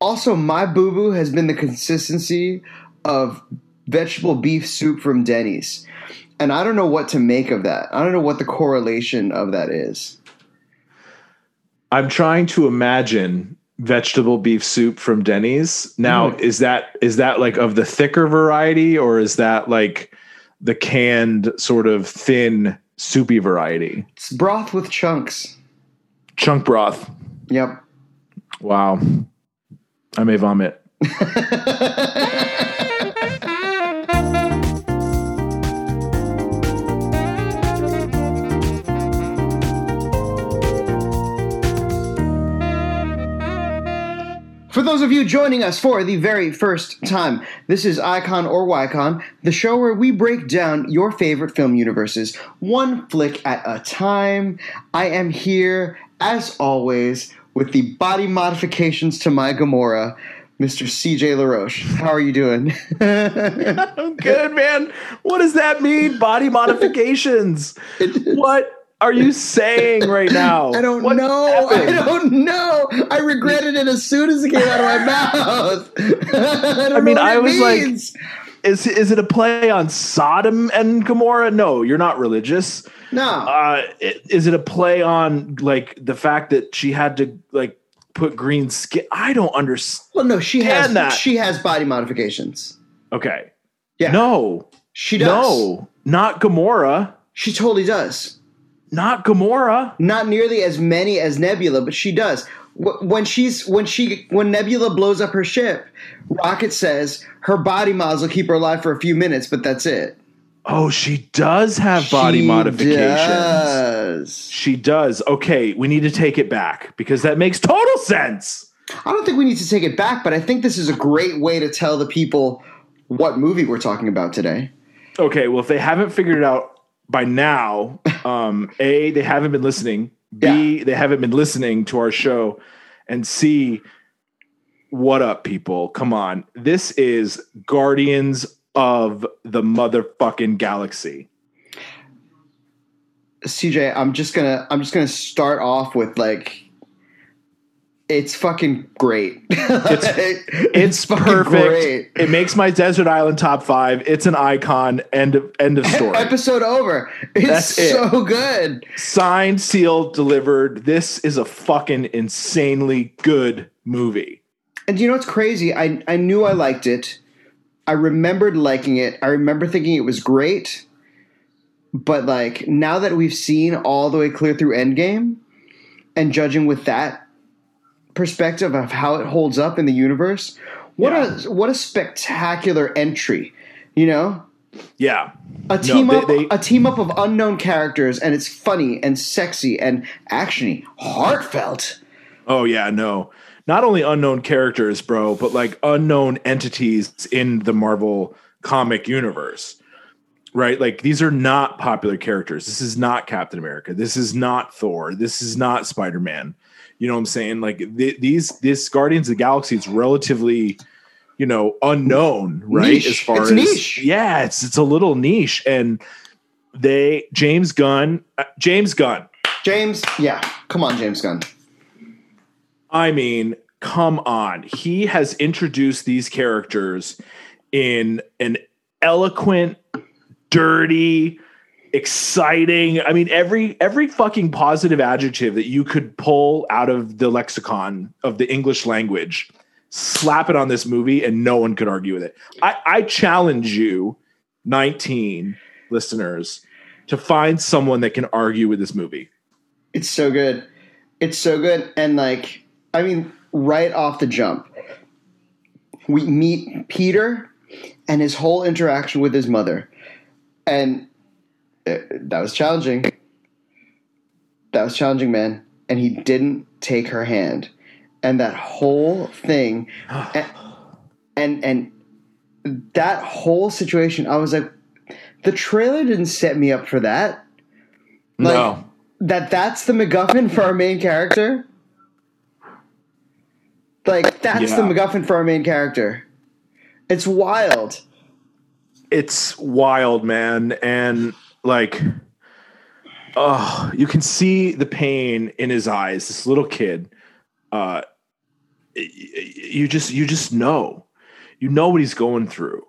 Also, my boo boo has been the consistency of vegetable beef soup from Denny's. And I don't know what to make of that. I don't know what the correlation of that is. I'm trying to imagine vegetable beef soup from Denny's. Now, Mm. is that is that like of the thicker variety or is that like the canned sort of thin soupy variety? It's broth with chunks. Chunk broth. Yep. Wow. I may vomit. For those of you joining us for the very first time, this is Icon or Wycon, the show where we break down your favorite film universes, one flick at a time. I am here, as always, with the body modifications to my Gamora, Mr. CJ LaRoche. How are you doing? I'm good, man. What does that mean? Body modifications. what are you saying right now? I don't What know. happened? I don't know. I regretted it as soon as it came out of my mouth. I, don't I mean, what I was like- Is is it a play on Sodom and Gomorrah? No, you're not religious. No. Uh, is it a play on like the fact that she had to like put green skin? I don't understand. Well, no, she has that. she has body modifications. Okay, Yeah, no, she does. no, not Gamora, she totally does. not Gamora. Not nearly as many as Nebula, but she does. When she's when she when Nebula blows up her ship, Rocket says her body mods will keep her alive for a few minutes, but that's it. Oh, she does have body She modifications. does. She does. Okay, we need to take it back because that makes total sense. I don't think we need to take it back, but I think this is a great way to tell the people what movie we're talking about today. Okay, well, if they haven't figured it out by now, um, A, they haven't been listening. B, they haven't been listening to our show. And C, what up, people? Come on. This is Guardians of the motherfucking galaxy. CJ, I'm just gonna I'm just gonna start off with like it's fucking great. It's, It's perfect. It makes my desert island top five. It's an icon. End of end of story. Episode over. It's That's it. so good. Signed, sealed, delivered. This is a fucking insanely good movie. And you know what's crazy? I I knew I liked it. I remembered liking it. I remember thinking it was great. But like now that we've seen all the way clear through Endgame, and judging with that perspective of how it holds up in the universe, what Yeah. a what a spectacular entry. You know? Yeah. A team they- up they- a team up of unknown characters and it's funny and sexy and actiony, heartfelt. Oh yeah, no. Not only unknown characters, bro, but like unknown entities in the Marvel comic universe. Right? Like these are not popular characters. This is not Captain America. This is not Thor. This is not Spider-Man. You know what I'm saying? Like th- these this Guardians of the Galaxy is relatively you know unknown, right? Niche. As far It's as niche. Yeah, it's it's a little niche and they James Gunn uh, James Gunn James, yeah. Come on, James Gunn. I mean, come on. He has introduced these characters in an eloquent, dirty, exciting. I mean, every every fucking positive adjective that you could pull out of the lexicon of the English language, slap it on this movie, and no one could argue with it. I, I challenge you, 19 listeners, to find someone that can argue with this movie. It's so good. It's so good. And like, I mean, right off the jump, we meet Peter and his whole interaction with his mother. And uh, that was challenging. That was challenging, man. And he didn't take her hand. And that whole thing, and, and and that whole situation, I was like, the trailer didn't set me up for that. Like, no. that that's the MacGuffin for our main character? Like that's the MacGuffin for our main character. It's wild. it's wild, man, and like, oh, you can see the pain in his eyes. This little kid, uh, you just you just know, you know what he's going through,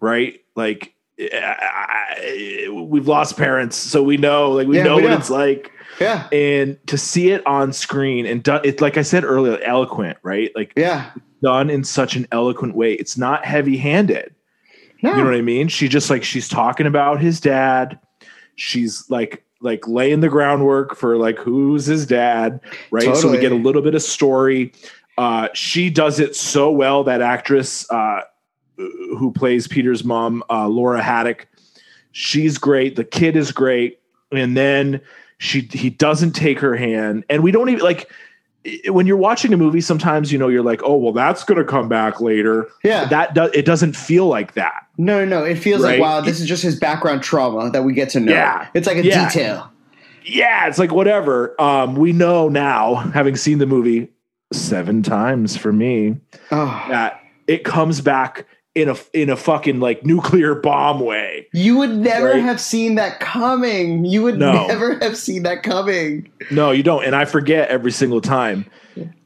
right? Like I, we've lost parents, so we know, like we Yeah, know we what know. it's like, Yeah. and to see it on screen and done, it's like I said earlier, eloquent, right? Like Yeah. done in such an eloquent way. It's not heavy handed. No. You know what I mean? She just like she's talking about his dad. She's like like laying the groundwork for like who's his dad, right? So we get a little bit of story. Uh, she does it so well. That actress uh, who plays Peter's mom, uh, Laura Haddock, she's great. The kid is great, and then she he doesn't take her hand, and we don't even like when you're watching a movie. Sometimes you know you're like, oh well, that's gonna come back later. Yeah. That does it doesn't feel like that. No, no, no. It feels Right. like wow, this is just his background trauma that we get to know. Yeah. It's like a Yeah. detail. yeah, it's like whatever. Um, we know now, having seen the movie seven times for me, Oh. that it comes back in a in a fucking like nuclear bomb way. You would never Right. have seen that coming. You would No. never have seen that coming. No, you don't, and I forget every single time.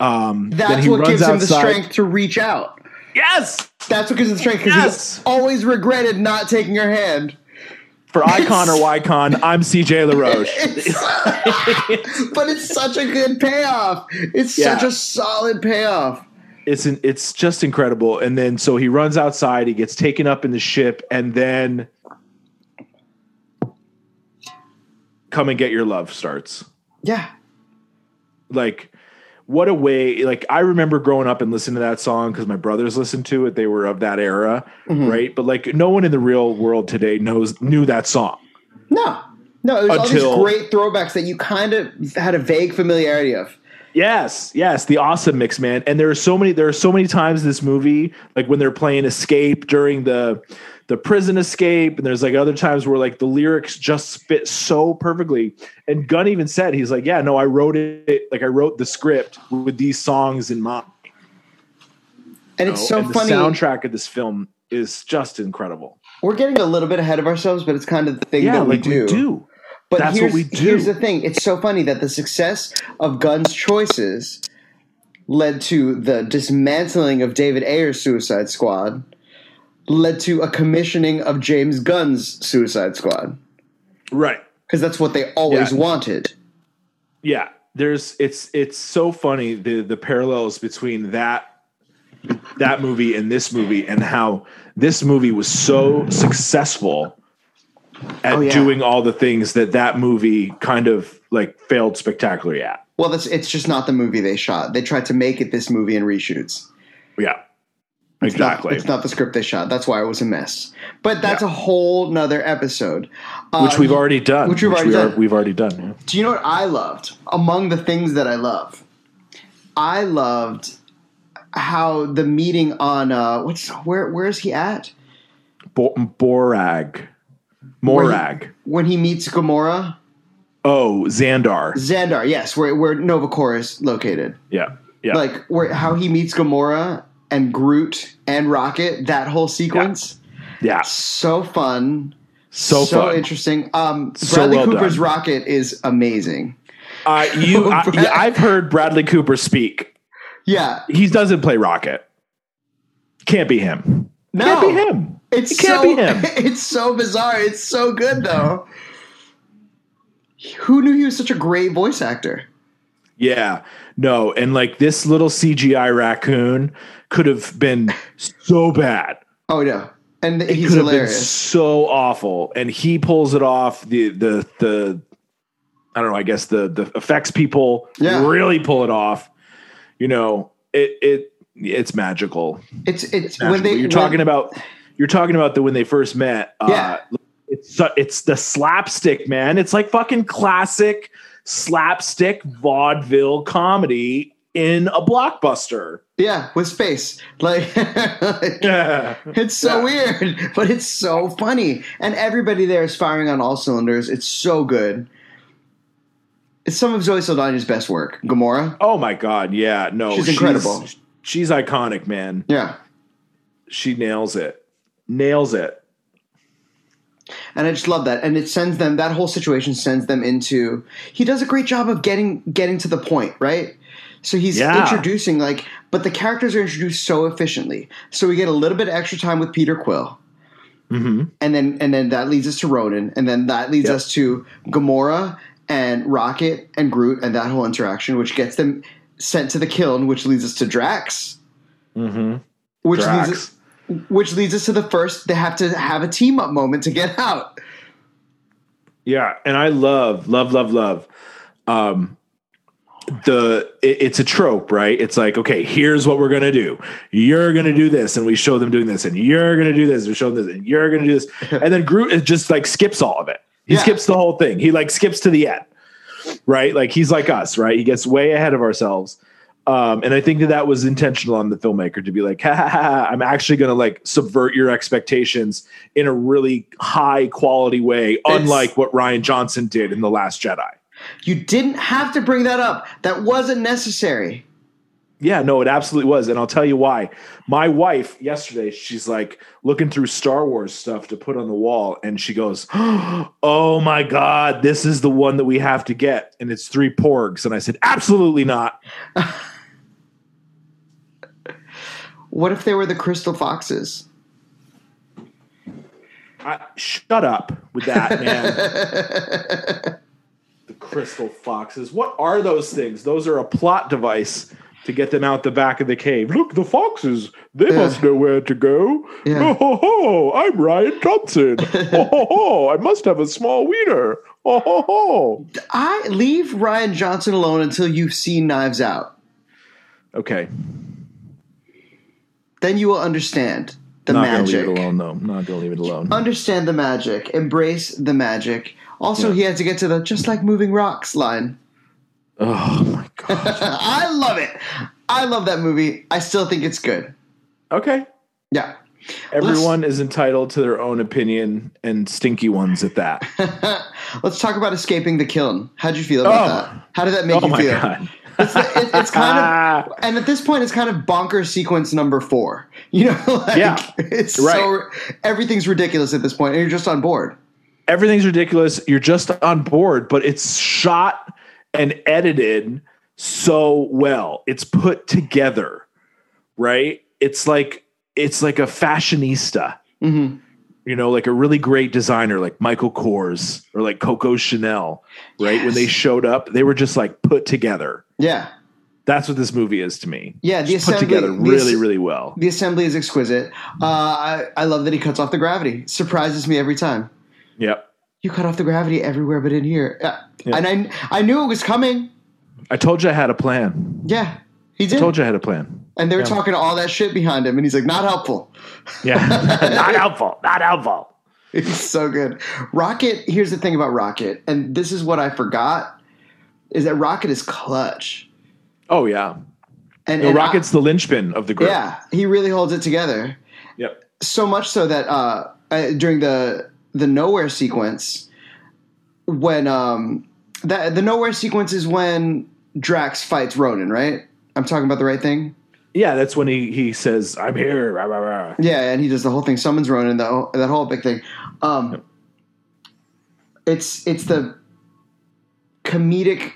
Um, That's he what gives him the strength to reach out. Yes, That's what gives him the strength because Yes. he's always regretted not taking her hand. for icon or ycon, I'm CJ LaRoche. but it's such a good payoff. It's such a solid payoff. It's an, it's just incredible. And then so he runs outside, he gets taken up in the ship, and then come and get your love starts. Yeah. Like what a way like I remember growing up and listening to that song because my brothers listened to it. They were of that era, Mm-hmm. right? But like no one in the real world today knows knew that song. No. No, it was Until- all these great throwbacks that you kind of had a vague familiarity of. Yes, yes, the awesome mix, man. And there are so many. There are so many times this movie, like when they're playing Escape during the the prison escape, and there's like other times where like the lyrics just fit so perfectly. And Gunn even said he's like, yeah, no, I wrote it like I wrote the script with these songs in mind. And it's so and funny. The soundtrack of this film is just incredible. We're getting a little bit ahead of ourselves, but it's kind of the thing Yeah, that we like do. we do. But That's here's, what we do. here's the thing. It's so funny that the success of Gunn's choices led to the dismantling of David Ayer's Suicide Squad, led to a commissioning of James Gunn's Suicide Squad. Right. Because that's what they always Yeah. wanted. yeah there's it's it's so funny the the parallels between that that movie and this movie and how this movie was so successful at Oh, yeah. doing all the things that that movie kind of like failed spectacularly at Well, that's, it's just not the movie they shot. They tried to make it this movie in reshoots. yeah It's not- exactly it's not the script they shot. That's why it was a mess. But that's Yeah. a whole nother episode. which we've already done which we've already we are- done. we've already done yeah. Do you know what I loved? Among the things that I love, I loved how the meeting on uh what's where where is he at Bo- borag morag when he meets Gamora? oh xandar Xandar, yes, where where Nova Corps is located. yeah yeah Like where how he meets Gamora and Groot and Rocket. That whole sequence, yeah so fun, so, fun interesting. Um, So Bradley well Cooper's done. Rocket is amazing. uh, you I, Brad- i've heard bradley cooper speak Yeah, he doesn't play Rocket. Can't be him. No, Can't be him. It's It can't so, be him. It's so bizarre. It's so good though. Who knew he was such a great voice actor? Yeah, no, and like this little CGI raccoon could have been so bad. Oh yeah, and It he's could have been hilarious. so awful, and he pulls it off. The the the I don't know. I guess the the effects people Yeah. really pull it off. You know, it it it's magical. It's it's magical. when they you're when- talking about you're talking about the when they first met. Yeah. Uh, it's it's the slapstick, man. It's like fucking classic slapstick vaudeville comedy in a blockbuster. yeah with space like. Yeah. It's so Yeah. weird, but it's so funny, and everybody there is firing on all cylinders. It's so good. It's some of Zoe Saldana's best work. Gamora, Oh my god, yeah. No, She's incredible. She's iconic, man. yeah, She nails it. Nails it. and I just love that. And it sends them that whole situation sends them into. He does a great job of getting getting to the point, right? So he's Yeah. introducing like, but the characters are introduced so efficiently. So we get a little bit extra time with Peter Quill, hmm and then and then that leads us to Ronan, and then that leads Yep. us to Gamora and Rocket and Groot and that whole interaction, which gets them sent to the Kyln, which leads us to Drax, hmm which leads us, which leads us to the first. They have to have a team up moment to get out. Yeah, and I love, love, love, love. Um, the it, it's a trope, right? It's like, okay, here's what we're gonna do. You're gonna do this, and we show them doing this, and you're gonna do this, we show them this, and you're gonna do this, and then Groot is just like skips all of it. He Yeah. skips the whole thing. He like skips to the end, right? Like he's like us, right? He gets way ahead of ourselves. Um, and I think that that was intentional on the filmmaker to be like, ha, ha, ha, I'm actually going to like subvert your expectations in a really high quality way, unlike what Rian Johnson did in The Last Jedi. You didn't have to bring that up. That wasn't necessary. Yeah, no, it absolutely was. And I'll tell you why. My wife yesterday, she's like looking through Star Wars stuff to put on the wall, and she goes, Oh my God, this is the one that we have to get. And it's three porgs. And I said, Absolutely not. What if they were the Crystal Foxes? I, shut up with that, man. the crystal foxes. What are those things? Those are a plot device to get them out the back of the cave. Look, the foxes. They must know where to go. Yeah. Oh, ho, ho, I'm Rian Johnson. oh, ho, ho, I must have a small wiener. Oh, ho, ho. I leave Rian Johnson alone until you've seen Knives Out. Okay. Then you will understand the Not magic. gonna leave it alone, though. Not gonna leave it alone. Understand the magic. Embrace the magic. Also, Yeah. he had to get to the just like moving rocks line. Oh my god. I love it. I love that movie. I still think it's good. Okay. Yeah. Everyone is entitled to their own opinion, and stinky ones at that. Let's talk about escaping the Kyln. How'd you feel about Oh. that? How did that make Oh you feel? god. It's, it, it's kind of, and at this point, it's kind of bonker sequence number four. You know, like, Yeah. it's so everything's ridiculous at this point, and you're just on board. everything's ridiculous. You're just on board, but it's shot and edited so well. It's put together, right? It's like it's like a fashionista, hmm you know, like a really great designer like Michael Kors or like Coco Chanel, right? When they showed up, they were just like put together. Yeah, That's what this movie is to me. yeah. The Just put together really, as- really well. The assembly is exquisite. Uh, I, I love that he cuts off the gravity. Surprises me every time. Yep. You cut off the gravity everywhere but in here. Yeah. Yeah. And I, I knew it was coming. I told you I had a plan. Yeah, he did. I told you I had a plan. and they were Yeah. talking all that shit behind him, and he's like, not helpful. Yeah. not helpful. Not helpful. He's so good. Rocket, here's the thing about Rocket, and this is what I forgot, is that Rocket is clutch. Oh yeah. And, and Rocket's the linchpin of the group. yeah, he really holds it together. Yep. So much so that uh, uh, during the the nowhere sequence, when um, that the nowhere sequence is when Drax fights Ronan, right? I'm talking about the right thing. Yeah, that's when he he says, "I'm here." Rah, rah, rah. Yeah, and he does the whole thing, summons Ronan, that whole, that whole big thing. Um, It's it's the comedic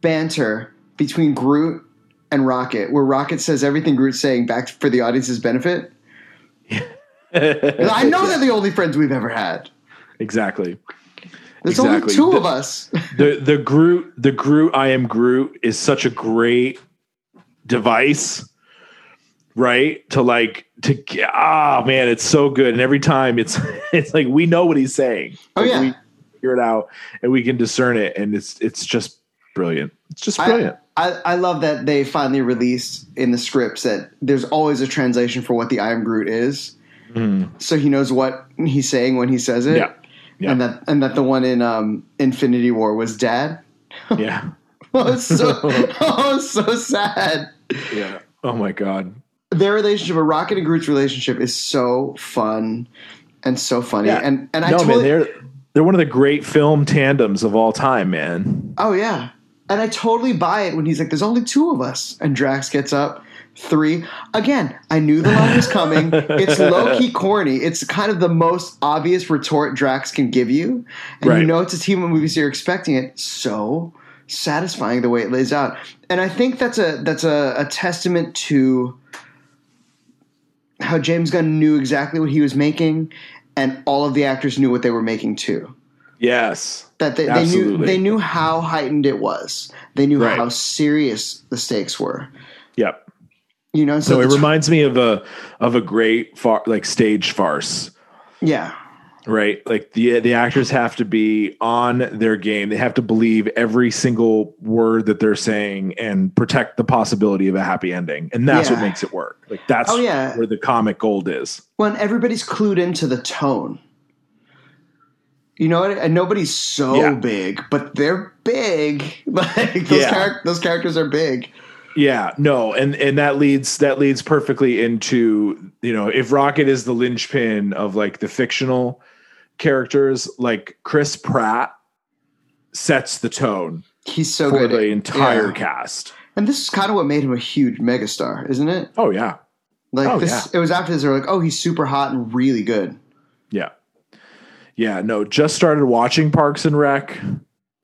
banter between Groot and Rocket, where Rocket says everything Groot's saying back for the audience's benefit. I know they're the only friends we've ever had. exactly. There's Exactly. only two The- of us. The the Groot the Groot I am Groot is such a great device, right? To like to ah man, it's so good, and every time it's it's like we know what he's saying. Oh, Like, yeah. we figure it out and we can discern it, and it's it's just brilliant. It's just I- brilliant. I, I love that they finally released in the scripts that there's always a translation for what the I am Groot is. Mhm. So he knows what he's saying when he says it. Yeah. Yeah. And that and that the one in um, Infinity War was dad. Yeah, Oh, so oh, so sad. yeah. Oh my god. Their relationship, a Rocket and Groot's relationship, is so fun and so funny. Yeah. And and I no totally man, they're they're one of the great film tandems of all time, man. oh yeah, and I totally buy it when he's like, "There's only two of us," and Drax gets up. Three again. I knew the line was coming. It's low key corny. It's kind of the most obvious retort Drax can give you, and Right. you know it's a team of movies. So you're expecting it. So satisfying the way it lays out. And I think that's a that's a, a testament to how James Gunn knew exactly what he was making, and all of the actors knew what they were making too. Yes. That they, they knew they knew how heightened it was. They knew Right. how serious the stakes were. Yep. You know, So it reminds me of a of a great far, like stage farce, yeah, right? Like the the actors have to be on their game. They have to believe every single word that they're saying and protect the possibility of a happy ending. And that's what makes it work. Like that's Oh, yeah. where the comic gold is. when everybody's clued into the tone. You know what? And nobody's so Yeah. big, but they're big. Like those, Yeah. charac- those characters are big. Yeah, no, and and that leads that leads perfectly into you know if Rocket is the linchpin of like the fictional characters, like Chris Pratt sets the tone He's so for good. the entire Yeah. cast. And this is kind of what made him a huge megastar, isn't it? Oh yeah, Like Oh, this, it was after this. They were like, "Oh, he's super hot and really good." yeah, yeah. No, just started watching Parks and Rec,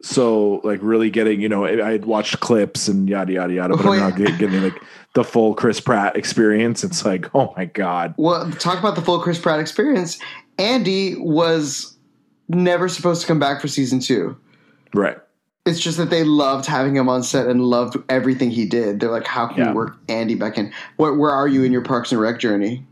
so like really getting you know I had watched clips and yada yada yada, but Oh, I'm not get- getting like the full Chris Pratt experience. It's like oh my god, Well, talk about the full Chris Pratt experience. Andy was never supposed to come back for season two. right. It's just that they loved having him on set and loved everything he did. They're like, "How can Yeah. we work Andy back in?" Where, where are you in your Parks and Rec journey?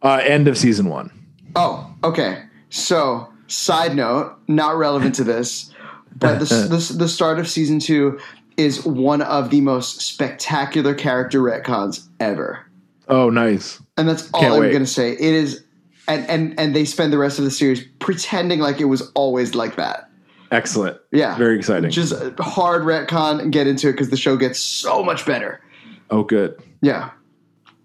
Uh, end of season one. Oh, okay. So, side note, not relevant to this, but the, the, the start of season two is one of the most spectacular character retcons ever. Oh, nice. And that's all Can't I'm wait. to say. It is, and, and, and they spend the rest of the series pretending like it was always like that. Excellent. Yeah. Very exciting. Just hard retcon and get into it because the show gets so much better. oh, good. Yeah.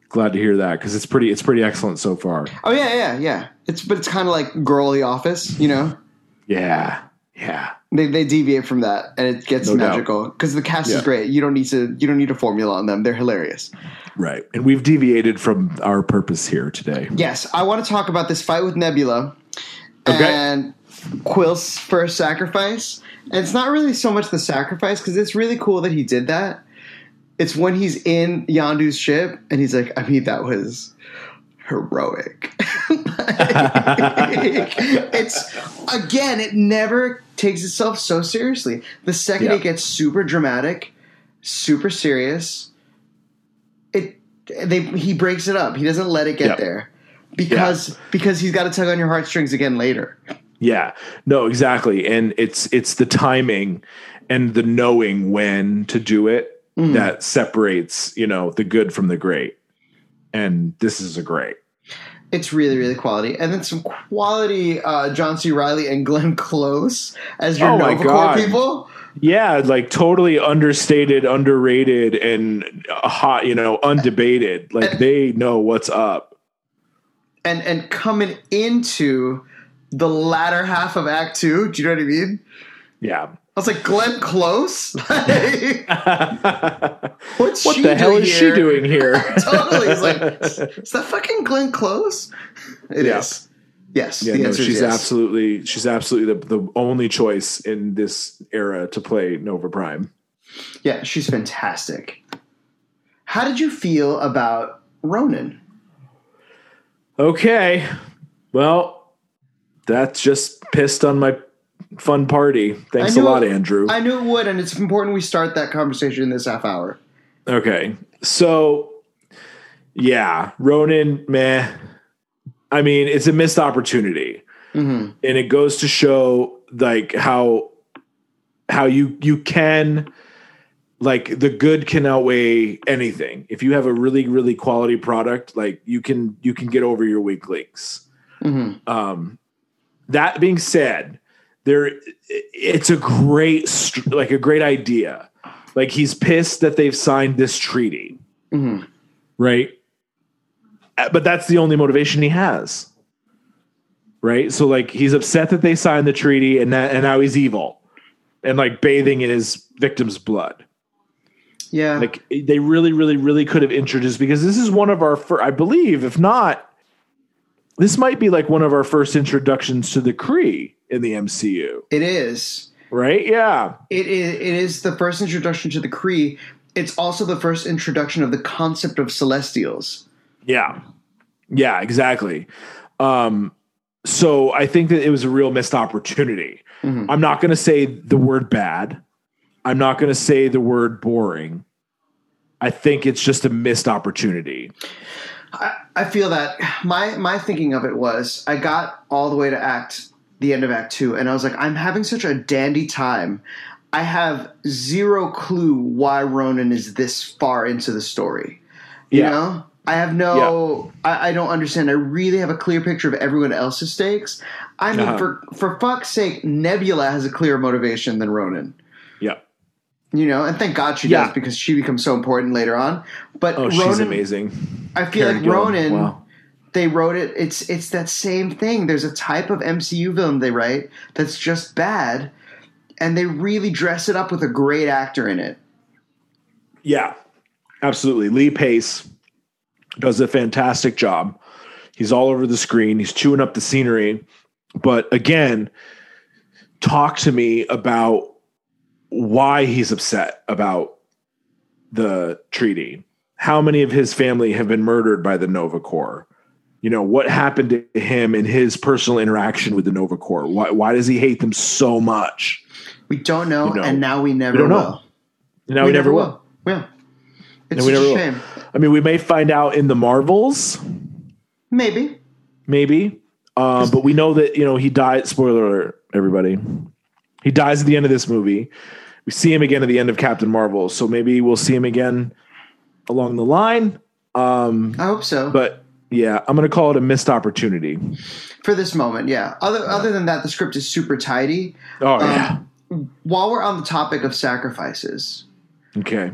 Glad to hear that because it's pretty. It's pretty excellent so far. Oh, yeah, yeah, yeah. It's, but it's kind of like Girl The Office, you know? Yeah. Yeah. They, they deviate from that and it gets No magical because the cast Yeah. is great. You don't need to you don't need a formula on them. They're hilarious. Right. And we've deviated from our purpose here today. Yes, I want to talk about this fight with Nebula Okay. and Quill's first sacrifice. And it's not really so much the sacrifice because it's really cool that he did that. It's when he's in Yondu's ship and he's like, I mean, that was heroic. it's again, it never takes itself so seriously. The second Yeah. it gets super dramatic, super serious, it they he breaks it up. He doesn't let it get Yeah. there because because he's got to tug on your heartstrings again later. Yeah. No, exactly. And it's it's the timing and the knowing when to do it Mm. that separates, you know, the good from the great. And this is a great. It's really really quality, and then some quality uh, John C. Reilly and Glenn Close as your Oh my Nova God. Corps people. Yeah, like totally understated, underrated, and hot, you know, undebated. Like they know what's up. and and coming into the latter half of Act Two. Do you know what I mean? Yeah. I was like, Glenn Close. What's what the hell is here? she doing here? totally. It's like, is that fucking Glenn Close? It is. Yeah. Yes. Yeah, no, is she's yes. absolutely she's absolutely the, the only choice in this era to play Nova Prime. Yeah, she's fantastic. How did you feel about Ronan? Okay. Well, that's just pissed on my fun party. Thanks a lot, Andrew. I knew it would, and it's important we start that conversation in this half hour. okay. So yeah, Ronan, meh. I mean, it's a missed opportunity. hmm and it goes to show like how how you you can like the good can outweigh anything if you have a really really quality product like you can you can get over your weak links hmm um that being said there it's a great like a great idea like he's pissed that they've signed this treaty hmm right? Uh, But that's the only motivation he has, right? So like he's upset that they signed the treaty, and that and now he's evil, and like bathing in his victim's blood. Yeah. Like they really, really, really could have introduced because this is one of our, fir- I believe, if not, this might be like one of our first introductions to the Kree in the MCU. It is. right? Yeah. It is, it is the first introduction to the Kree. It's also the first introduction of the concept of Celestials. Yeah. Yeah, exactly. Um, so I think that it was a real missed opportunity. Mhm. I'm not going to say the word bad. I'm not going to say the word boring. I think it's just a missed opportunity. I, I feel that my my thinking of it was I got all the way to act the end of act two and I was like I'm having such a dandy time. I have zero clue why Ronan is this far into the story. You Yeah. know? I have no I, I don't understand. I really have a clear picture of everyone else's stakes. I mean Uh-huh. for for fuck's sake, Nebula has a clearer motivation than Ronan. Yeah. You know, and thank God she Yeah. does because she becomes so important later on. But Oh, she's amazing. I feel Karen like. Ronan Wow. They wrote it it's it's that same thing there's a type of mcu villain they write that's just bad and they really dress it up with a great actor in it Yeah, absolutely. Lee Pace does a fantastic job. He's all over the screen. He's chewing up the scenery. But again, talk to me about why he's upset about the treaty. How many of his family have been murdered by the Nova Corps? You know, what happened to him in his personal interaction with the Nova Corps? Why, why does he hate them so much? we don't know, You know, and now we never don't know. will Now we, never will. yeah it's we never a will. shame I mean, we may find out in the Marvels, maybe maybe. Um, but we know that you know he died. Spoiler alert, everybody. He dies at the end of this movie. We see him again at the end of Captain Marvel, so maybe we'll see him again along the line. Um, i hope so but yeah, I'm gonna call it a missed opportunity. for this moment yeah other other than that the script is super tidy Oh Um, yeah, while we're on the topic of sacrifices okay.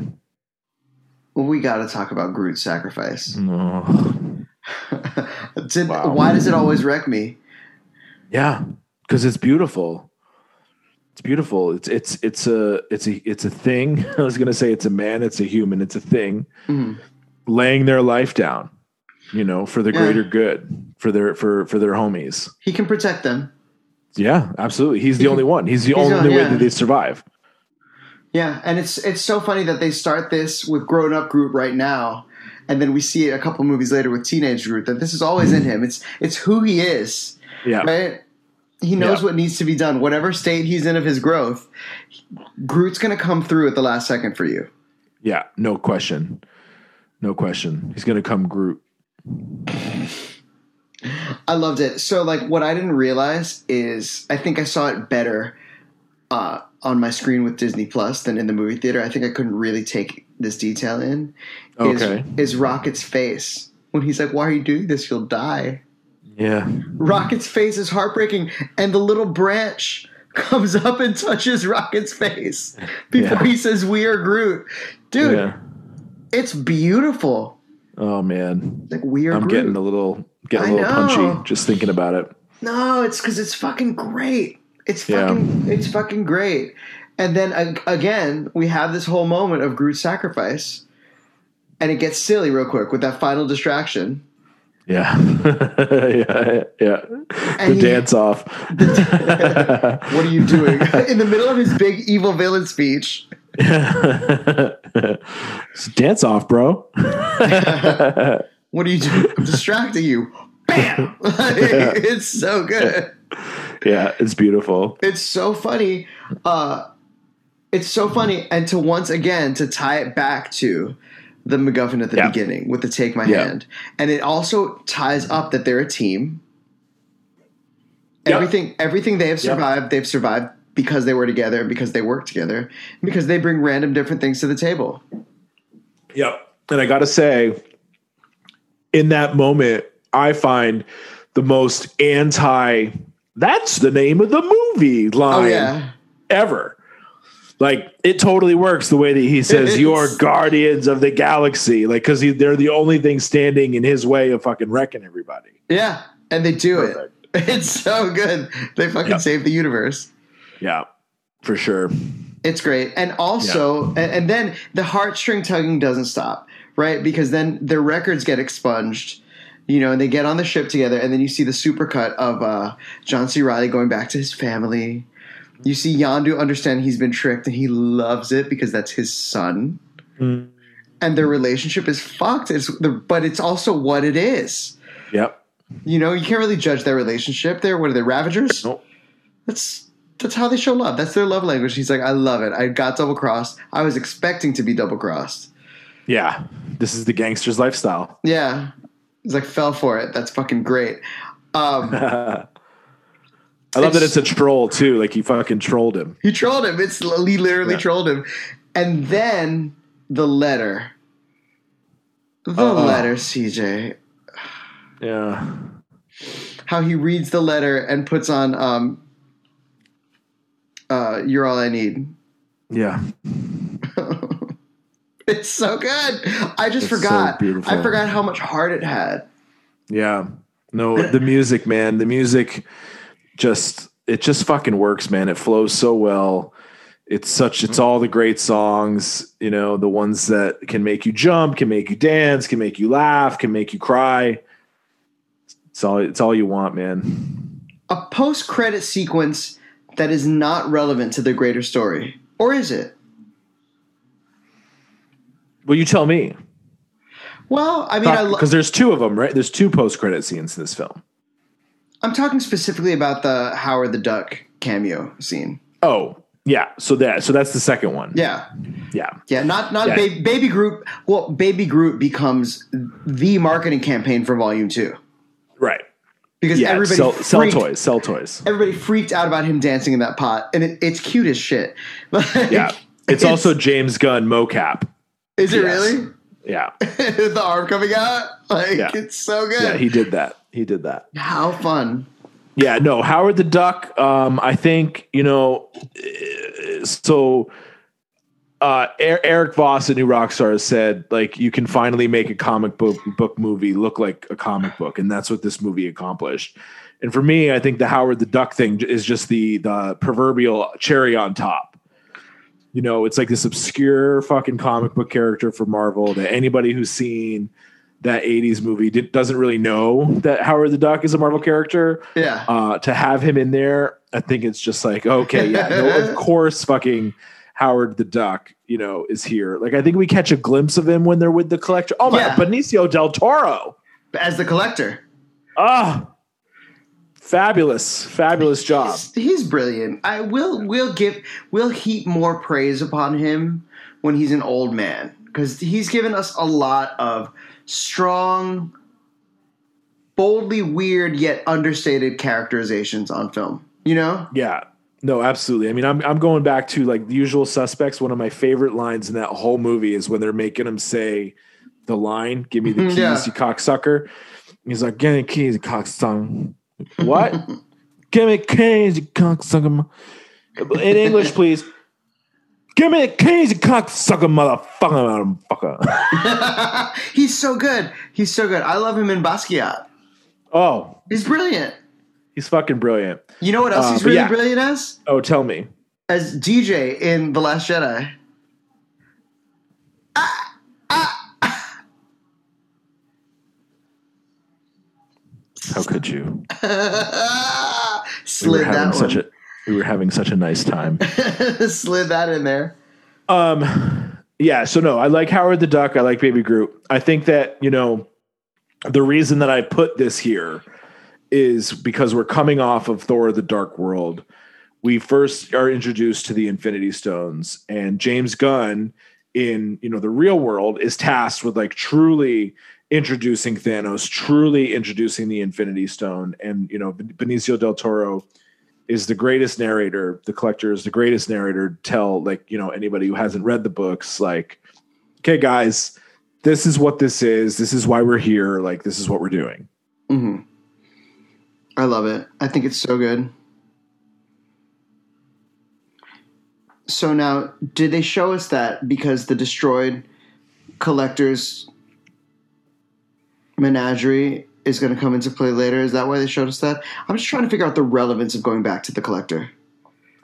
well, we got to talk about groot's sacrifice Oh, Did, Wow. why does it always wreck me yeah, because it's beautiful. It's beautiful. It's it's it's a it's a it's a thing. I was gonna say it's a man. It's a human. It's a thing. Mhm. laying their life down, you know, for the Yeah. greater good, for their for for their homies. he can protect them Yeah, absolutely. He's the He- only one. He's the he's only the- way yeah. that they survive. Yeah, and it's it's so funny that they start this with grown up Groot right now, and then we see it a couple movies later with teenage Groot. That this is always in him. It's it's who he is, Yeah. right? He knows Yeah. what needs to be done, whatever state he's in of his growth. Groot's gonna come through at the last second for you. Yeah, no question. No question. He's going to come Groot. I loved it. So like, what I didn't realize is I think I saw it better uh, on my screen with Disney Plus than in the movie theater. I think I couldn't really take this detail in. Is, Okay. is Rocket's face when he's like, "Why are you doing this? You'll die." Yeah. Rocket's face is heartbreaking, and the little branch comes up and touches Rocket's face before Yeah. he says, "We are Groot." Dude, Yeah. it's beautiful. Oh man. Like we are I'm Groot. getting a little getting a little punchy just thinking about it. No, it's because it's fucking great. It's Yeah. fucking it's fucking great. And then again, we have this whole moment of Groot's sacrifice, and it gets silly real quick with that final distraction. Yeah. yeah. Yeah. And the he- dance off. What are you doing in the middle of his big evil villain speech? Dance off, bro. What are you doing? I'm distracting you. Bam! it's so good. yeah, it's beautiful. It's so funny. Uh, it's so funny, and to once again to tie it back to the MacGuffin at the Yeah. beginning with the "Take My Yeah. Hand," and it also ties up that they're a team. Yep. Everything, everything they have Yep. survived, they've survived because they were together, because they work together, because they bring random different things to the table. Yep. And I got to say, in that moment, I find the most anti, that's the name of the movie oh, line Oh yeah, ever. Like, it totally works the way that he says, is. You're guardians of the galaxy. Like, because they're the only thing standing in his way of fucking wrecking everybody. yeah, and they do Perfect. it. It's so good. They fucking Yep. save the universe. Yeah, for sure. It's great. And also, and, and then the heartstring tugging doesn't stop, right? Because then their records get expunged, you know, and they get on the ship together, and then you see the supercut of uh, John C. Reilly going back to his family. You see Yondu understand he's been tricked and he loves it because that's his son. Mm. And their relationship is fucked. It's the, but it's also what it is. Yep. You know, you can't really judge their relationship. They're what are they, Ravagers? Nope. That's that's how they show love. That's their love language. He's like, I love it. I got double crossed. I was expecting to be double crossed. Yeah. This is the gangster's lifestyle. Yeah. He's like, fell for it. That's fucking great. Um, I love that it's a troll too. Like he fucking trolled him. he trolled him. It's he literally Yeah. trolled him. And then the letter. The Uh-oh. letter, CJ. Yeah. How he reads the letter and puts on um uh You're all I need. Yeah. It's so good. I just It's forgot. beautiful. I forgot how much heart it had. Yeah. No, the music, man. The music just it just fucking works, man. It flows so well. It's such it's all the great songs, you know, the ones that can make you jump, can make you dance, can make you laugh, can make you cry. It's all it's all you want, man. A post credit sequence that is not relevant to the greater story. Or is it? Well, you tell me. Well, I mean, I lo- Because there's two of them, right? There's two post credit scenes in this film. I'm talking specifically about the Howard the Duck cameo scene. Oh, yeah. So that so that's the second one. Yeah, Yeah. yeah, not not Yeah. Ba- Baby Groot. Well, Baby Groot becomes the marketing campaign for Volume Two. Because Yeah. everybody sell, sell freaked, toys. Sell toys. Everybody freaked out about him dancing in that pot, and it, it's cute as shit. Like, Yeah. It's, also James Gunn mocap. is it yes. really Yeah. the arm coming out? Like Yeah. it's so good. Yeah, he did that. He did that. How fun! Yeah, no, Howard the Duck. Um, I think you know. uh, So, uh, Er- Eric Voss at New Rockstar has said like you can finally make a comic book book movie look like a comic book, and that's what this movie accomplished. And for me, I think the Howard the Duck thing is just the the proverbial cherry on top. You know, it's like this obscure fucking comic book character for Marvel that anybody who's seen that 80s movie did, doesn't really know that Howard the Duck is a Marvel character Yeah, uh, to have him in there, I think it's just like, okay, yeah, no, of course, fucking Howard the Duck, you know, is here. Like, I think we catch a glimpse of him when they're with the collector. Oh my, Yeah. Benicio del Toro. as the collector, Ah, fabulous, fabulous job. he's, he's brilliant. I will will give will heap more praise upon him when he's an old man because he's given us a lot of strong, boldly weird yet understated characterizations on film. You know? Yeah. No, absolutely. I mean, I'm I'm going back to like the usual suspects. One of my favorite lines in that whole movie is when they're making him say the line, give me the mm-hmm, keys, Yeah. you cocksucker. He's like, give me the keys, you cocksucker. What? give me the keys, you cocksucker. In English, please. Give me the keys, you cocksucker, motherfucker, motherfucker. he's so good. He's so good. I love him in Basquiat. oh, He's brilliant. He's fucking brilliant. You know what else Uh, he's really yeah. brilliant as? Oh, tell me. As DJ in The Last Jedi. How could you? We Slid having that such one. a we were having such a nice time. Slid that in there. Um, yeah. So no, I like Howard the Duck. I like Baby Groot. I think that you know the reason that I put this here is because we're coming off of Thor: The Dark World. We first are introduced to the Infinity Stones, and James Gunn in you know the real world is tasked with like truly introducing Thanos, truly introducing the Infinity Stone, and you know Benicio del Toro is the greatest narrator. The collector is the greatest narrator. to Tell like you know anybody who hasn't read the books, like, okay, guys, this is what this is. This is why we're here. Like, this is what we're doing. hmm I love it. I think it's so good. So now, did they show us that because the destroyed collector's menagerie is going to come into play later? Is that why they showed us that? I'm just trying to figure out the relevance of going back to the collector.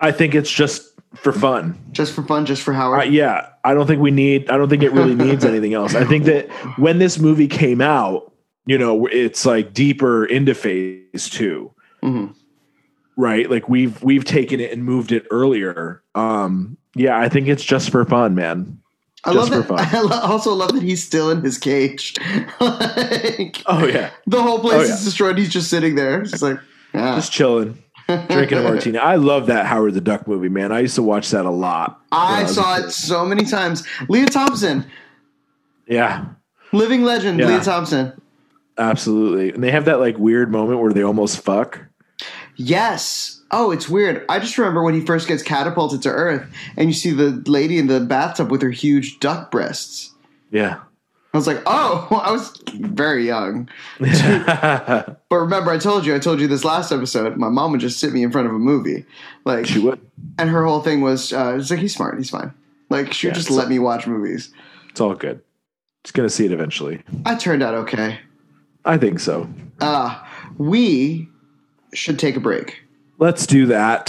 I think it's just for fun. Just for fun, just for Howard. Uh, yeah, I don't think we need. I don't think it really needs anything else. I think that when this movie came out, you know, it's like deeper into phase two, Mhm. right? Like we've we've taken it and moved it earlier. Um, yeah, I think it's just for fun, man. I Just love for that. I also love that he's still in his cage. like, Oh yeah, the whole place Oh, yeah. is destroyed. He's just sitting there, just like, ah. just chilling, drinking a martini. I love that Howard the Duck movie, man. I used to watch that a lot. I a saw it so many times. Lea Thompson, Yeah, living legend. Yeah. Lea Thompson. Absolutely. And they have that like weird moment where they almost fuck. Yes. Oh, it's weird. I just remember when he first gets catapulted to Earth, and you see the lady in the bathtub with her huge duck breasts. Yeah. I was like, oh, I was very young. But remember, I told you, I told you this last episode. My mom would just sit me in front of a movie, like, she would. and her whole thing was, uh, it's like he's smart, he's fine. Like she would Yeah, just let me watch movies. It's all good. Just gonna see it eventually. I turned out okay. I think so. Uh, we should take a break. Let's do that.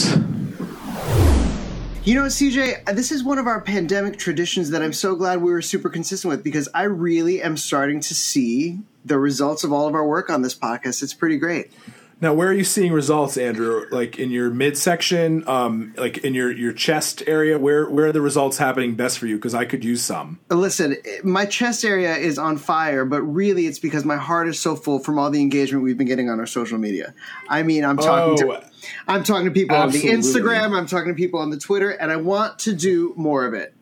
You know, CJ, this is one of our pandemic traditions that I'm so glad we were super consistent with because I really am starting to see the results of all of our work on this podcast. It's pretty great. Now, where are you seeing results, Andrew? Like in your midsection, um, like in your your chest area. Where where are the results happening best for you? Because I could use some. Listen, my chest area is on fire, but really it's because my heart is so full from all the engagement we've been getting on our social media. I mean, I'm talking Oh. to I'm talking to people Absolutely. on the Instagram, I'm talking to people on the Twitter, and I want to do more of it.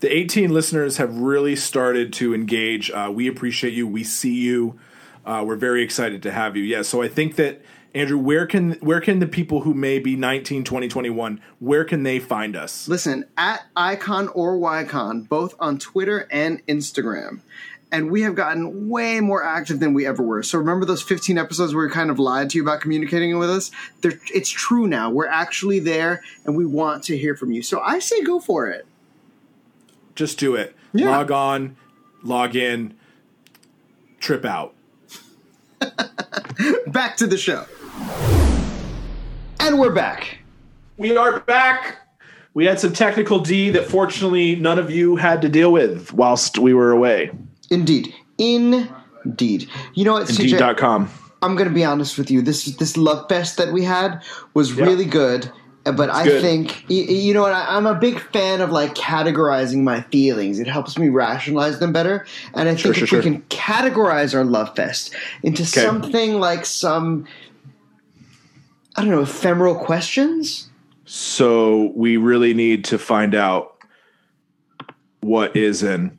The 18 listeners have really started to engage. Uh, we appreciate you. We see you. Uh, we're very excited to have you. Yeah. So I think that Andrew, where can where can the people who may be 19, 20, 21, where can they find us? Listen, at Icon or Ycon, both on Twitter and Instagram. And we have gotten way more active than we ever were. So remember those 15 episodes where we kind of lied to you about communicating with us? They're, it's true now. We're actually there and we want to hear from you. So I say go for it. Just do it. Yeah. Log on, log in, trip out. Back to the show. And we're back. We are back. We had some technical D that fortunately none of you had to deal with whilst we were away. Indeed. Indeed. You know what? Indeed.com. I'm going to be honest with you. This this love fest that we had was really good, Uh, but I good. think y- y- you know what? I, I'm a big fan of like categorizing my feelings. It helps me rationalize them better, and I think sure, if sure. we can categorize our love fest into something like some, I don't know, ephemeral questions. So we really need to find out what is an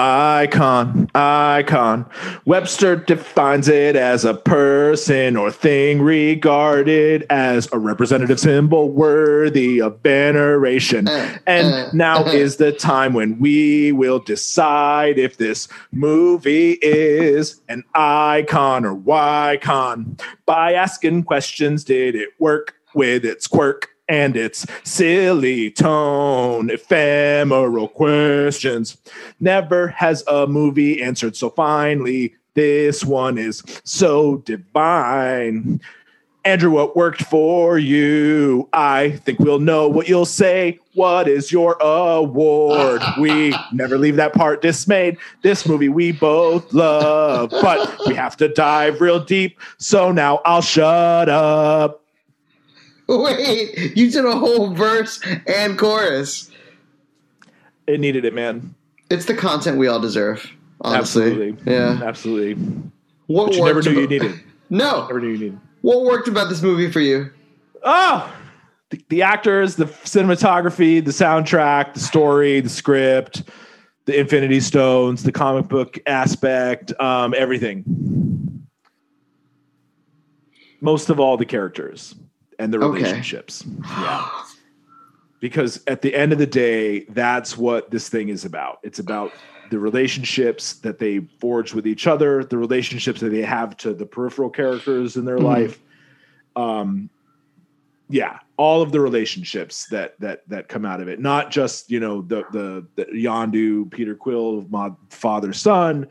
icon. Icon. Webster defines it as a person or thing regarded as a representative symbol worthy of veneration. Uh, and uh, now uh. is the time when we will decide if this movie is an icon or Y-con by asking questions. Did it work with its quirk? And its silly tone, ephemeral questions. Never has a movie answered so finely. This one is so divine. Andrew, what worked for you? I think we'll know what you'll say. What is your award? We never leave that part dismayed. This movie we both love, but we have to dive real deep. So now I'll shut up. Wait, you did a whole verse and chorus. It needed it, man. It's the content we all deserve. Honestly, Absolutely. yeah. Absolutely. What But you never knew you about- needed. No, Never knew you needed. what worked about this movie for you? Oh, the, the actors, the cinematography, the soundtrack, the story, the script, the Infinity Stones, the comic book aspect, um, everything. Most of all, the characters and the Okay. relationships. Yeah. Because at the end of the day, that's what this thing is about. It's about the relationships that they forge with each other, the relationships that they have to the peripheral characters in their life. Um, yeah, all of the relationships that that that come out of it, not just you know the the, the Yondu Peter Quill father son,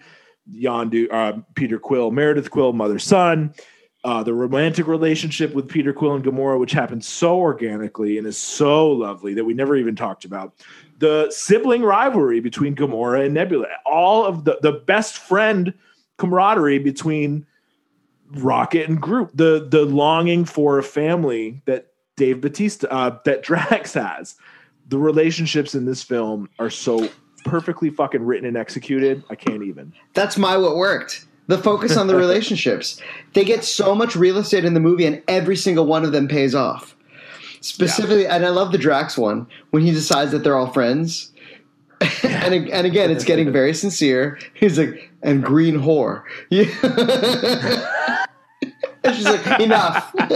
Yondu uh, Peter Quill Meredith Quill mother son, uh, the romantic relationship with Peter Quill and Gamora, which happens so organically and is so lovely that we never even talked about. The sibling rivalry between Gamora and Nebula, all of the the best friend camaraderie between Rocket and Groot, the the longing for a family that Dave Bautista, uh, that Drax has. The relationships in this film are so perfectly fucking written and executed. I can't even. That's my what worked. The focus on the relationships. They get so much real estate in the movie, and every single one of them pays off. Specifically, and I love the Drax one when he decides that they're all friends. and and again, it's getting very sincere. He's like, and green whore. Yeah. and she's like, enough. that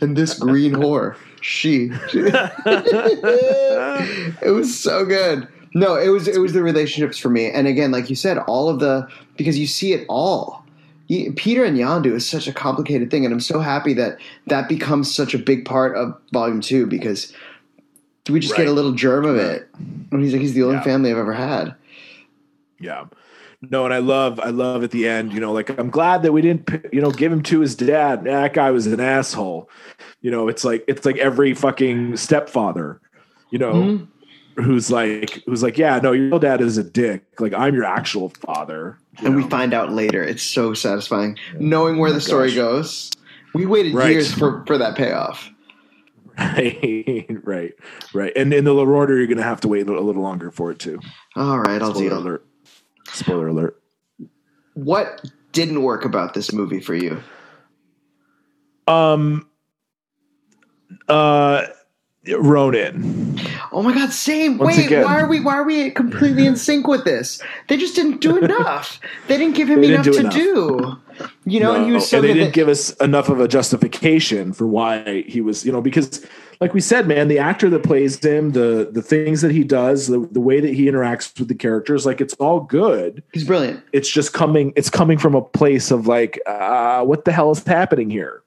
and this green whore. She. it was so good. No, it was it was the relationships for me, and again, like you said, all of the because you see it all. Peter and Yondu is such a complicated thing, and I'm so happy that that becomes such a big part of Volume Two because we just get a little germ of it. And he's like, he's the only Yeah. family I've ever had. Yeah. No, and I love, I love at the end, you know, like I'm glad that we didn't, you know, give him to his dad. That guy was an asshole. You know, it's like it's like every fucking stepfather, you know, Mm-hmm. Who's like who's like, yeah, no, your dad is a dick. Like I'm your actual father. you And we find out later. It's so satisfying knowing where the story gosh. goes. We waited Right. years for, for that payoff. right, right, right. And in the order, you're gonna have to wait a little, a little longer for it too. All right, I'll Spoiler deal. alert. Spoiler alert. What didn't work about this movie for you? Um. Uh, Ronan. Oh my god, same. Once Wait, again. why are we why are we completely in sync with this? They just didn't do enough. They didn't give him They enough didn't to do do. You know, and he No, was so and they didn't give us enough of a justification for why he was, you know, because like we said, man, the actor that plays him, the the things that he does, the, the way that he interacts with the characters, like it's all good. he's brilliant. It's just coming, it's coming from a place of like, uh, what the hell is happening here?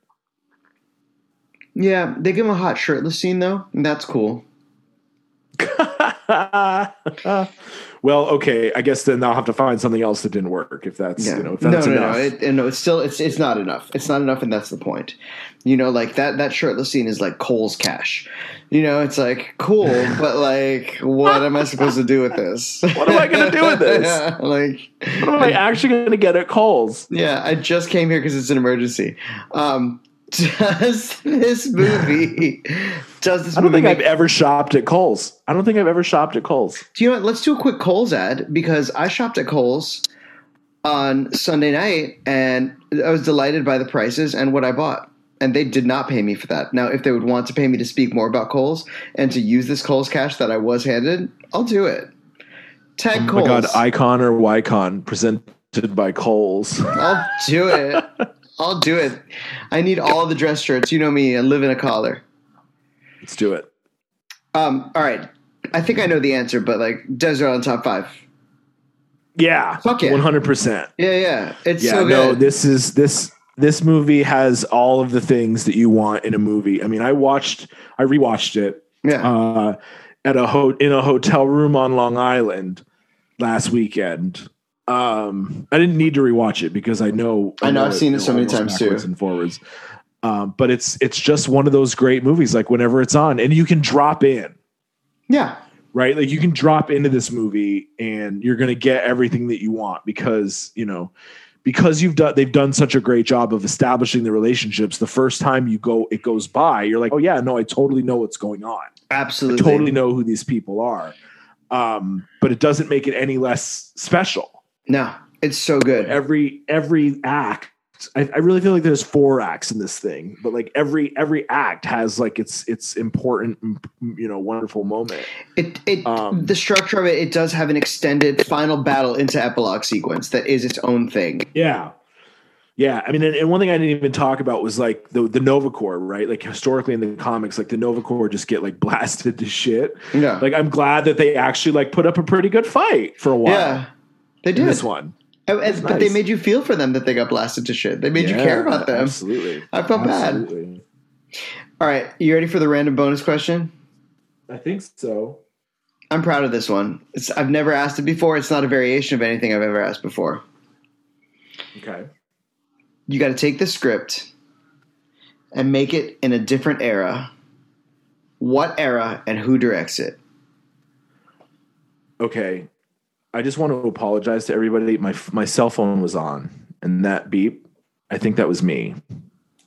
Yeah, they give him a hot shirtless scene though, and that's cool. well, okay, I guess then I'll have to find something else that didn't work if that's Yeah. you know if no, that's no, enough. no. It, no, it's still it's it's not enough. It's not enough, and that's the point. You know, like that that shirtless scene is like Kohl's cash. You know, it's like cool, but like, what am I supposed to do with this? What am I gonna do with this? yeah, like, what am I actually going to get at Kohl's? yeah, I just came here because it's an emergency. Um, does this movie? Does this I don't movie? think I've Make, ever shopped at Kohl's. I don't think I've ever shopped at Kohl's. do you know what? Let's do a quick Kohl's ad because I shopped at Kohl's on Sunday night and I was delighted by the prices and what I bought. And they did not pay me for that. Now, if they would want to pay me to speak more about Kohl's and to use this Kohl's cash that I was handed, I'll do it. Tag Oh my Kohl's. god, Icon or Wycon presented by Kohl's. I'll do it. I'll do it. I need all the dress shirts. You know me. I live in a collar. Let's do it. Um, all right. I think I know the answer, but like Desert on top five. Yeah, Fuck yeah. one hundred percent. Yeah, yeah. It's Yeah, so no, this is this this movie has all of the things that you want in a movie. I mean, I watched, I rewatched it yeah. uh, at a ho- in a hotel room on Long Island last weekend. Um, I didn't need to rewatch it because I know I know, I've seen it so many times too. and forwards. Um, but it's it's just one of those great movies. Like whenever it's on, and you can drop in. yeah. right? Like you can drop into this movie and you're going to get everything that you want because, you know, because you've done they've done such a great job of establishing the relationships. The first time you go it goes by, you're like, "Oh yeah, no, I totally know what's going on. absolutely I Absolutely. totally know who these people are." Um, but it doesn't make it any less special. No, it's so good. Every every act I, I really feel like there's four acts in this thing, but like every every act has like its its important, you know, wonderful moment. It it Um, the structure of it it does have an extended final battle into epilogue sequence that is its own thing. Yeah. Yeah. I mean, and, and one thing I didn't even talk about was like the, the Nova Corps, right? Like historically in the comics, like the Nova Corps just get like blasted to shit. Yeah. Like I'm glad that they actually like put up a pretty good fight for a while. yeah. They did. this one. Oh, and- and- But they made you feel for them that they got blasted to shit. They made you care about them. Absolutely. I felt bad. All right, you ready for the random bonus question? I think so. I'm proud of this one. It's, I've never asked it before. It's not a variation of anything I've ever asked before. Okay. You got to take the script and make it in a different era. What era and who directs it? Okay. I just want to apologize to everybody. My my cell phone was on, and that beep. I think that was me.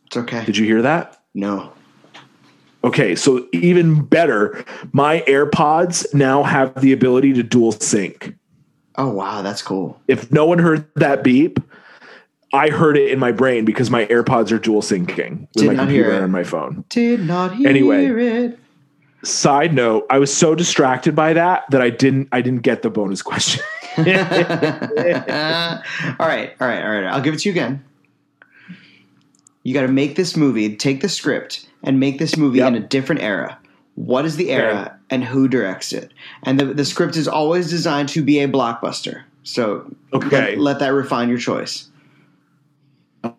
It's okay. Did you hear that? No. Okay, so even better, my AirPods now have the ability to dual sync. Oh wow, that's cool. If no one heard that beep, I heard it in my brain because my AirPods are dual syncing with Did my not hear computer it. and my phone. Did not hear Anyway. it. Side note, I was so distracted by that that I didn't I didn't get the bonus question. all right, all right, all right. I'll give it to you again. You got to make this movie, take the script, and make this movie Yep. in a different era. What is the era and who directs it? And the, the script is always designed to be a blockbuster. So Okay. let, let that refine your choice.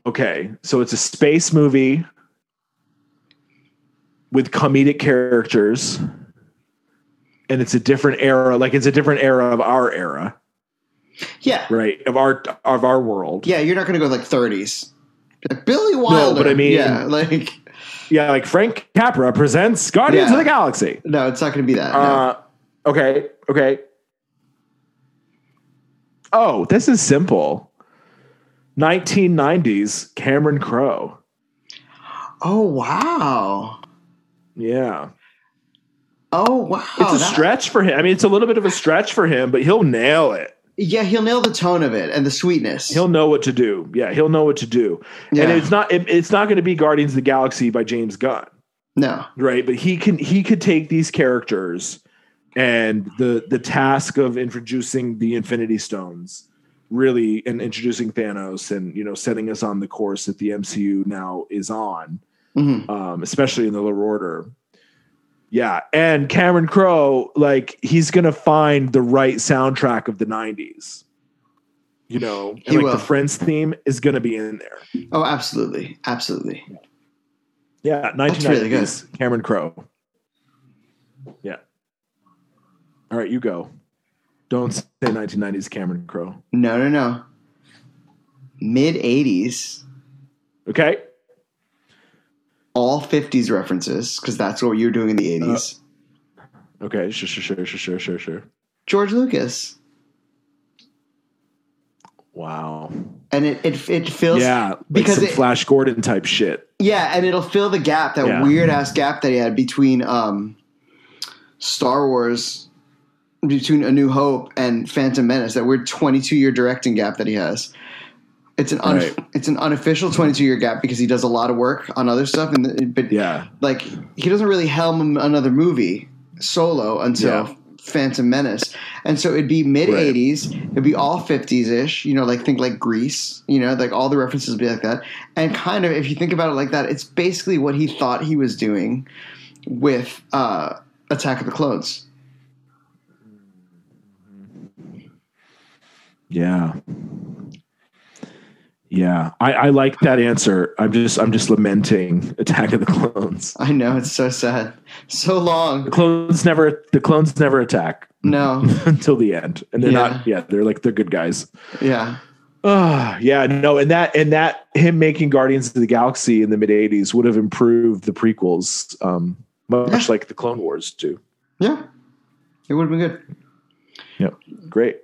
Okay, so it's a space movie with comedic characters, and it's a different era. Like it's a different era of our era, Yeah, right? Of our of our world. yeah. You're not going to go like 30s. Like Billy Wilder. but I mean- yeah, like Yeah, like Frank Capra presents Guardians Yeah. of the Galaxy. no, it's not going to be that. no. Uh, okay, okay. Oh, this is simple. 1990s Cameron Crowe. Oh wow. Yeah. Oh wow. It's a That- stretch for him. I mean, it's a little bit of a stretch for him, but he'll nail it. Yeah, he'll nail the tone of it and the sweetness. He'll know what to do. Yeah, he'll know what to do. Yeah. And it's not it, it's not going to be Guardians of the Galaxy by James Gunn, no. right? But he can he could take these characters and the the task of introducing the Infinity Stones really and introducing Thanos and you know setting us on the course that the MCU now is on, Mhm. um, especially in the lower order. Yeah, and Cameron Crowe, like he's gonna find the right soundtrack of the '90s. You know, and He like will. the Friends theme is gonna be in there. Oh, absolutely, absolutely. Yeah, That's really Cameron Crowe. Yeah. All right, you go. Don't say 1990s Cameron Crowe. No, no, no. Mid '80s, Okay. All '50s references because that's what you're doing in the '80s. Okay. Sure. Sure. Sure. Sure. Sure. Sure. Sure. George Lucas, Wow. and it it, it fills Yeah, like because it- Flash Gordon type shit. yeah, and it'll fill the gap that Yeah. weird ass gap that he had between um, Star Wars, between A New Hope and Phantom Menace. That weird 22 year directing gap that he has. It's an un- Right. it's an unofficial 22 year gap because he does a lot of work on other stuff, and but Yeah. like he doesn't really helm another movie solo until Yeah. Phantom Menace, and so it'd be mid '80s, it'd be all '50s ish, you know, like think like Grease, you know, like all the references would be like that, and kind of if you think about it like that, it's basically what he thought he was doing with uh, Attack of the Clones. Yeah. Yeah. I, I like that answer. I'm just I'm just lamenting Attack of the Clones. I know it's so sad, so long. The clones never the clones never attack No, until the end. And they're Yeah. not yeah, they're like they're good guys. yeah, Ah, yeah, no, and that and that him making Guardians of the Galaxy in the mid '80s would have improved the prequels, um, much Yeah. like the Clone Wars do. yeah, it would have been good. Yeah, great.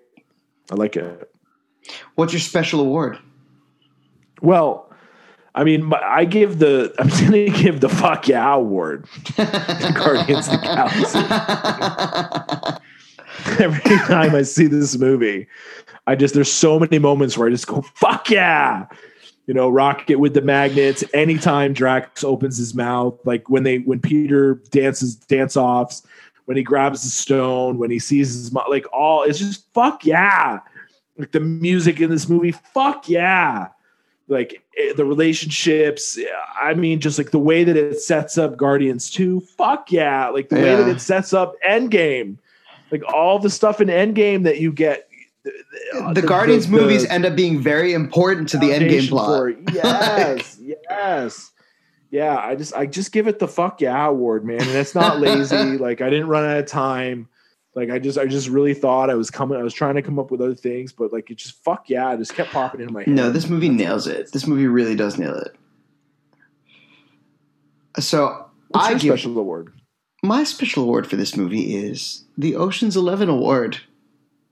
I like it. What's your special award? Well, I mean, I give the I'm going to give the fuck yeah award to Guardians of the Galaxy. Every time I see this movie, I just there's so many moments where I just go fuck yeah. You know, Rocket with the magnets. Anytime Drax opens his mouth, like when they when Peter dances dance offs, when he grabs the stone, when he sees his mo- like all it's just fuck yeah. Like the music in this movie, fuck yeah. Like eh, the relationships, I mean, just like the way that it sets up Guardians 2, fuck yeah. Like the way that it sets up Endgame, like all the stuff in Endgame that you get. the Guardians movies end up being very important to the Endgame plot. Yes, yes. Yeah, I just I just give it the fuck yeah award, man. And it's not lazy. like I didn't run out of time. Like I just I just really thought I was coming I was trying to come up with other things, but like it just fuck yeah, it just kept popping into my head. No, this movie nails it. This movie really does nail it. So What's I your give special award? my special award for this movie is the Ocean's Eleven award.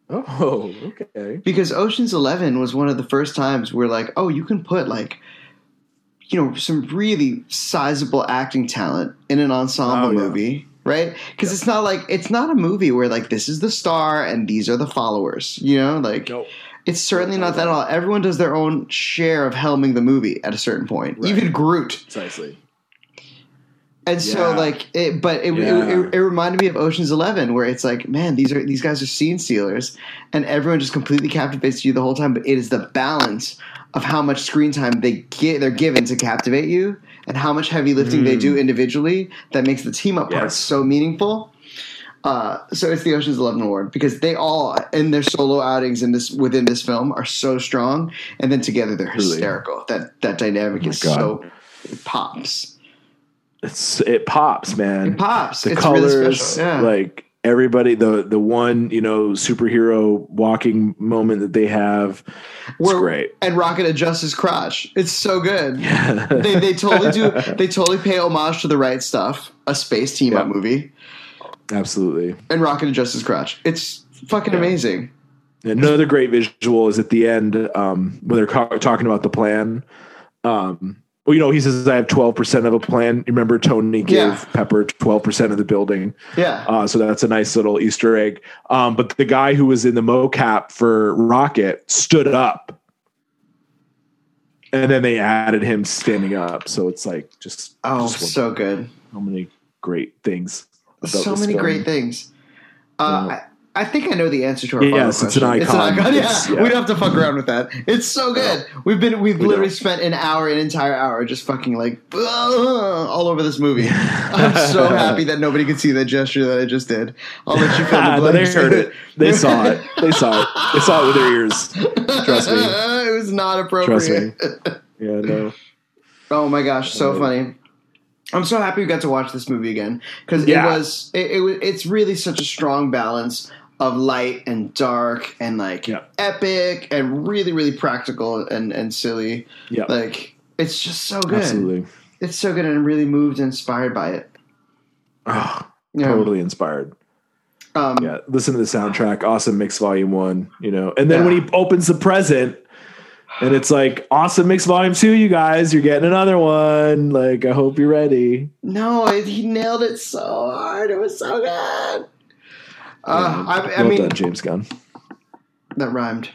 Oh, okay. because Ocean's Eleven was one of the first times where like, oh, you can put like, you know, some really sizable acting talent in an ensemble Oh, yeah. movie, right? Because it's not like it's not a movie where like this is the star and these are the followers, you know, like. Nope. It's certainly not that at all. Everyone does their own share of helming the movie at a certain point. Right. Even Groot. Precisely. And so, like, it, but it, Yeah. it, it, it reminded me of Ocean's Eleven, where it's like, man, these are these guys are scene stealers, and everyone just completely captivates you the whole time. But it is the balance of how much screen time they get they're given to captivate you, and how much heavy lifting they do individually that makes the team up Mm. Yes. so meaningful. Uh, so it's the Ocean's Eleven award because they all in their solo outings in this within this film are so strong, and then together they're hysterical. That that dynamic is God. so it pops. It's it pops, man. It pops. The it's colors, really special. Yeah. like everybody, the the one you know superhero walking moment that they have, it's Where- great. And Rocket adjusts his crotch. It's so good. they they totally do. They totally pay homage to the right stuff, a space team up movie, Absolutely. and Rocket adjusts his crotch. It's fucking amazing. Another great visual is at the end um, when they're talking about the plan. Um, you know, he says, "I have twelve percent of a plan." You remember Tony gave Yeah. Pepper twelve percent of the building, Yeah. uh, so that's a nice little Easter egg. Um, but the guy who was in the mocap for Rocket stood up, and then they added him standing up. So it's like just oh, just so good. so many great things. So many film. great things. Uh, Yeah. I, think I know the answer to our Yes, it's an question. icon. Yeah, yeah. we don't have to fuck around with that. It's so good. We've been we've We literally don't. spent an hour, an entire hour, just fucking like all over this movie. I'm so happy that nobody could see that gesture that I just did. I'll let you fill the they heard it. They saw it. They saw it. They saw it with their ears. Trust me. it was not appropriate. Trust me. Yeah, no. Oh my gosh, so funny. I'm so happy we got to watch this movie again because Yeah. it was it, it was it's really such a strong balance of light and dark and like Yeah. epic and really really practical and and silly. Yeah, Like it's just so good. absolutely. It's so good and I'm really moved and inspired by it. Oh, Yeah. Totally inspired. Um, Yeah, listen to the soundtrack. Awesome Mix Volume One. You know, and then when he opens the present, and it's like Awesome Mix Volume Two. You guys, you're getting another one. Like, I hope you're ready. No, he nailed it so hard. It was so good. Uh, I, I well mean, done, James Gunn. that rhymed.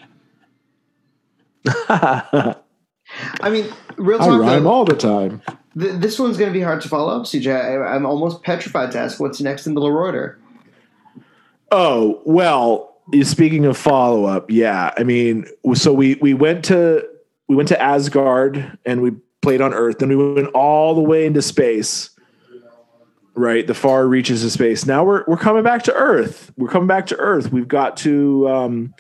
I I mean, real talk. rhyme though, all the time. th- this one's going to be hard to follow up, CJ. I, I'm almost petrified to ask what's next in the Leroyder. Oh well. Speaking of follow up, yeah. I mean, so we we went to we went to Asgard and we played on Earth. Then we went all the way into space. Right, the far reaches of space. Now we're we're coming back to Earth. We're coming back to Earth. We've got to um,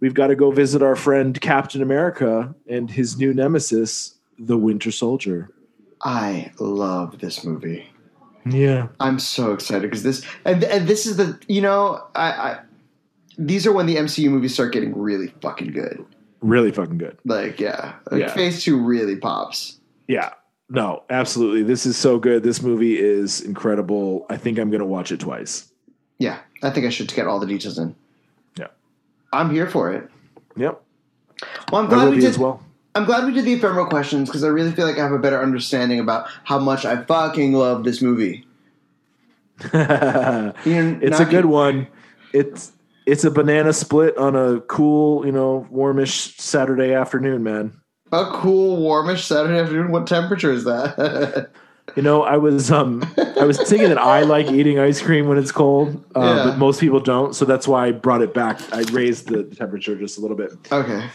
we've got to go visit our friend Captain America and his new nemesis, the Winter Soldier. I love this movie. Yeah, I'm so excited because this and and this is the you know I, I these are when the MCU movies start getting really fucking good. really fucking good. Like yeah, like Yeah. Phase Two really pops. Yeah. No, absolutely. This is so good. This movie is incredible. I think I'm going to watch it twice. Yeah, I think I should get all the details in. Yeah. I'm here for it. Yep. Well, I'm glad we did. well. I'm glad we did the ephemeral questions because I really feel like I have a better understanding about how much I fucking love this movie. it's You know, a good one. It's it's a banana split on a cool, you know, warmish Saturday afternoon, man. A cool, warmish Saturday afternoon. What temperature is that? You know, I was um I was thinking that I like eating ice cream when it's cold, uh, Yeah. but most people don't. So that's why I brought it back. I raised the temperature just a little bit. okay.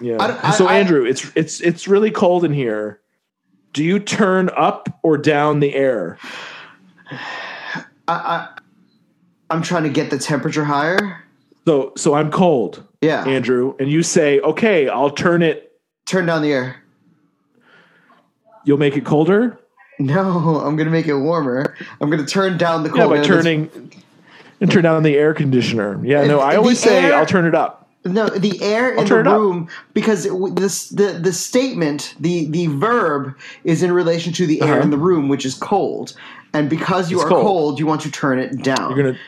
Yeah. I- I- so I- Andrew, it's it's it's really cold in here. Do you turn up or down the air? I, I I'm trying to get the temperature higher. So so I'm cold, Yeah. Andrew, and you say, "Okay, I'll turn it. Turn down the air. You'll make it colder." No, I'm gonna make it warmer. I'm gonna turn down the cold Yeah, by air that's- turning and turn down the air conditioner. Yeah, no, I always say I'll turn it up. No, the air in the it up. room because this the the statement the the verb is in relation to the air Uh-huh. in the room, which is cold, and because you It's are cold. cold. you want to turn it down. You're gonna.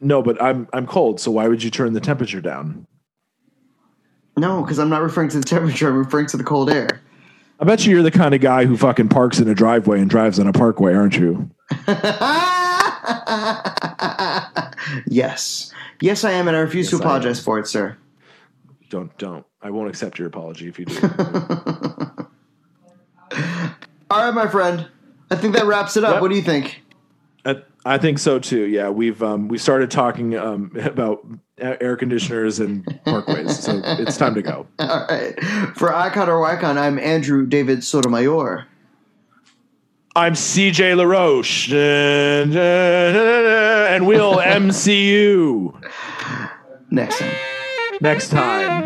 No, but I'm I'm cold. So why would you turn the temperature down? No, because I'm not referring to the temperature. I'm referring to the cold air. I bet you you're the kind of guy who fucking parks in a driveway and drives on a parkway, aren't you? yes. Yes, I am, and I refuse to Yes, I apologize for it, sir. Don't don't. I won't accept your apology if you do. All right, my friend. I think that wraps it up. Yep. What do you think? I, think so too. Yeah, we've um, we started talking um, about air conditioners and parkways, so it's time to go. All right. For Icon or Wycon, I'm Andrew David Sotomayor. I'm CJ LaRoche, and we'll MCU Next time. next time.